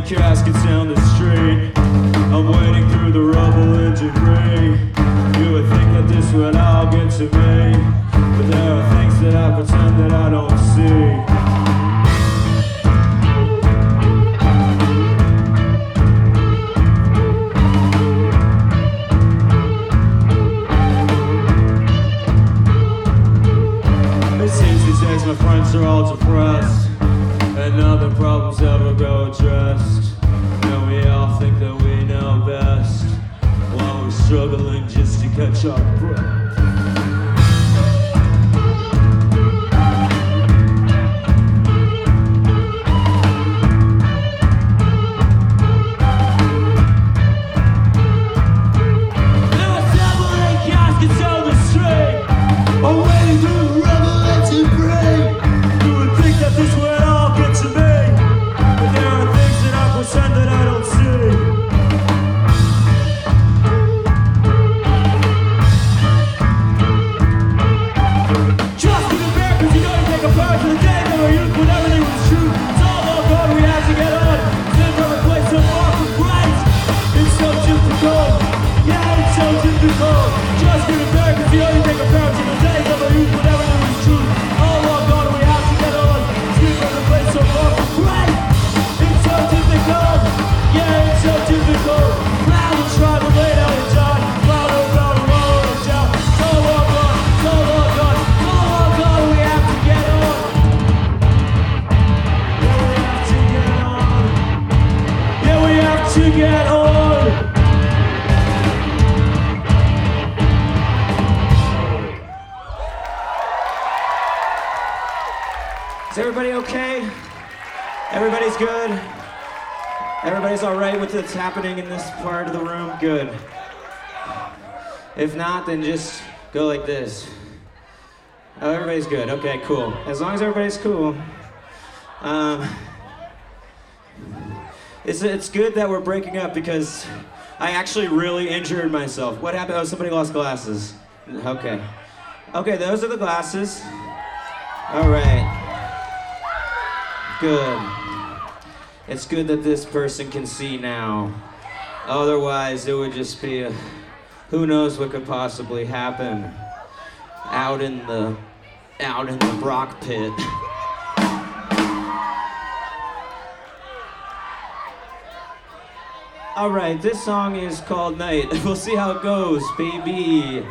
burning caskets down the street. I'm wading through the rubble and debris. You would think that this would all get to me. Struggling just to catch our breath. Is everybody okay? Everybody's good? Everybody's all right with what's happening in this part of the room? Good. If not, then just go like this. Oh, everybody's good. Okay, cool. As long as everybody's cool. Um, it's, it's good that we're breaking up because I actually really injured myself. What happened? Oh, somebody lost glasses. Okay. Okay, those are the glasses. All right. Good. It's good that this person can see now. Otherwise, it would just be a. Who knows what could possibly happen out in the. out in the rock pit. All right, this song is called Knight. We'll see how it goes, baby.